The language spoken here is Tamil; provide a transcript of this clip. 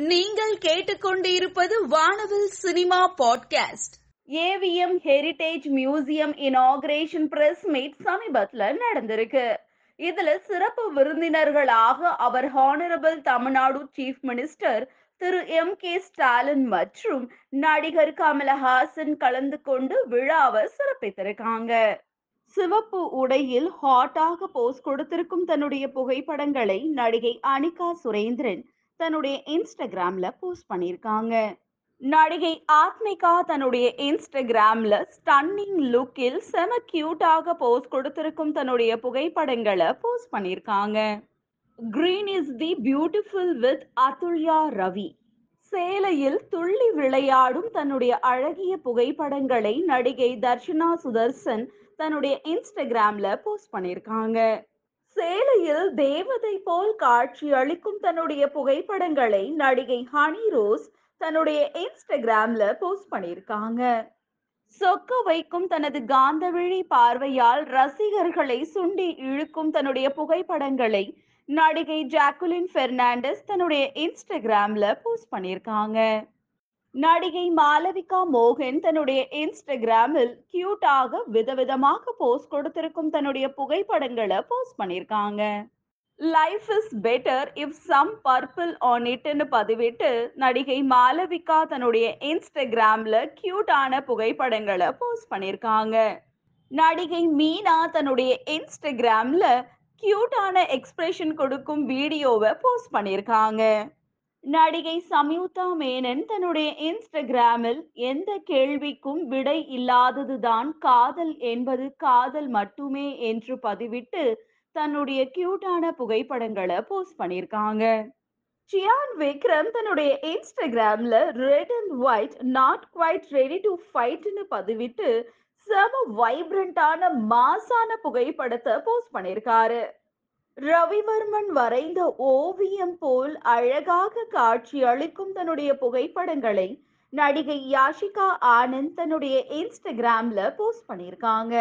நீங்கள் கேட்டுக்கொண்டிருப்பது Vaanavil cinema podcast. AVM heritage museum inauguration press meet சமீபத்துல நடந்திருக்கு. இதுல சிறப்பு விருந்தினர்களாக அவர் honourable Tamil Nadu chief minister Thiru M K Stalin மற்றும் நடிகர் கமலஹாசன் கலந்து கொண்டு விழாவை சிறப்பித்திருக்காங்க. சிவப்பு உடையில் ஹாட்டாக போஸ் கொடுத்திருக்கும் தன்னுடைய புகைப்படங்களை நடிகை அனிகா சுரேந்திரன் தன்னுடைய இன்ஸ்டாகிராம்ல போஸ்ட் பண்ணியிருக்காங்க நடிகை ஆத்மிகா தன்னுடைய இன்ஸ்டாகிராம்ல ஸ்டன்னிங் லுக்கில் செம கியூட்டாக போஸ்ட் கொடுத்திருக்கும் தன்னுடைய புகைப்படங்களை போஸ்ட் பண்ணியிருக்காங்க green is the beautiful with Athulya Ravi சேலையில் துள்ளி விளையாடும் தன்னுடைய அழகிய புகைப்படங்களை நடிகை தர்ஷனா சுதர்சன் தன்னுடைய இன்ஸ்டாகிராம்ல போஸ்ட் பண்ணியிருக்காங்க சேலையில் தேவதை போல் காட்சி அளிக்கும் தன்னுடைய புகைப்படங்களை நடிகை ஹனி ரோஸ் தன்னுடைய இன்ஸ்டாகிராம்ல போஸ்ட் பண்ணியிருக்காங்க. சொக்க வைக்கும் தனது காந்தவிழி பார்வையால் ரசிகர்களை சுண்டி இழுக்கும் தன்னுடைய புகைப்படங்களை நடிகை ஜாக்குலின் பெர்னாண்டஸ் தன்னுடைய இன்ஸ்டாகிராம்ல போஸ்ட் பண்ணியிருக்காங்க. நடிகை மாலவிகா மோகன் தன்னுடைய இன்ஸ்டாகிராமில் கியூட்டாக விதவிதமாக போஸ்ட் கொடுத்திருக்கும் தன்னுடைய புகைப்படங்களை போஸ்ட் பண்ணியிருக்காங்க. Life is better if some purple on இட்னு பதிவிட்டு நடிகை மாலவிகா தன்னுடைய இன்ஸ்டாகிராமில் கியூட்டான புகைப்படங்களை போஸ்ட் பண்ணியிருக்காங்க. நடிகை மீனா தன்னுடைய இன்ஸ்டாகிராமில் கியூட்டான எக்ஸ்பிரஷன் கொடுக்கும் வீடியோவை போஸ்ட் பண்ணியிருக்காங்க. நடிகை சம்யுக்தா மேனன் தன்னுடைய இன்ஸ்டாகிராமில் எந்த கேள்விக்கும் விடை இல்லாததுதான் காதல் என்பது காதல் மட்டுமே என்று பதிவிட்டு தன்னுடைய கியூட்டான புகைப்படங்களை போஸ்ட் பண்ணியிருக்காங்க. சியான் விக்ரம் தன்னுடைய இன்ஸ்டாகிராம்ல red and white not quite ready to ஃபைட்னு பதிவிட்டு செம வைப்ரண்டான மாசான புகைப்படத்தை போஸ்ட் பண்ணியிருக்காரு. ரவிவர்மன் வரைந்த ஓவியம் போல் அழகாக காட்சி அளிக்கும் தன்னுடைய புகைப்படங்களை நடிகை யாஷிகா ஆனந்த் தன்னுடைய இன்ஸ்டாகிராம்ல போஸ்ட் பண்ணியிருக்காங்க.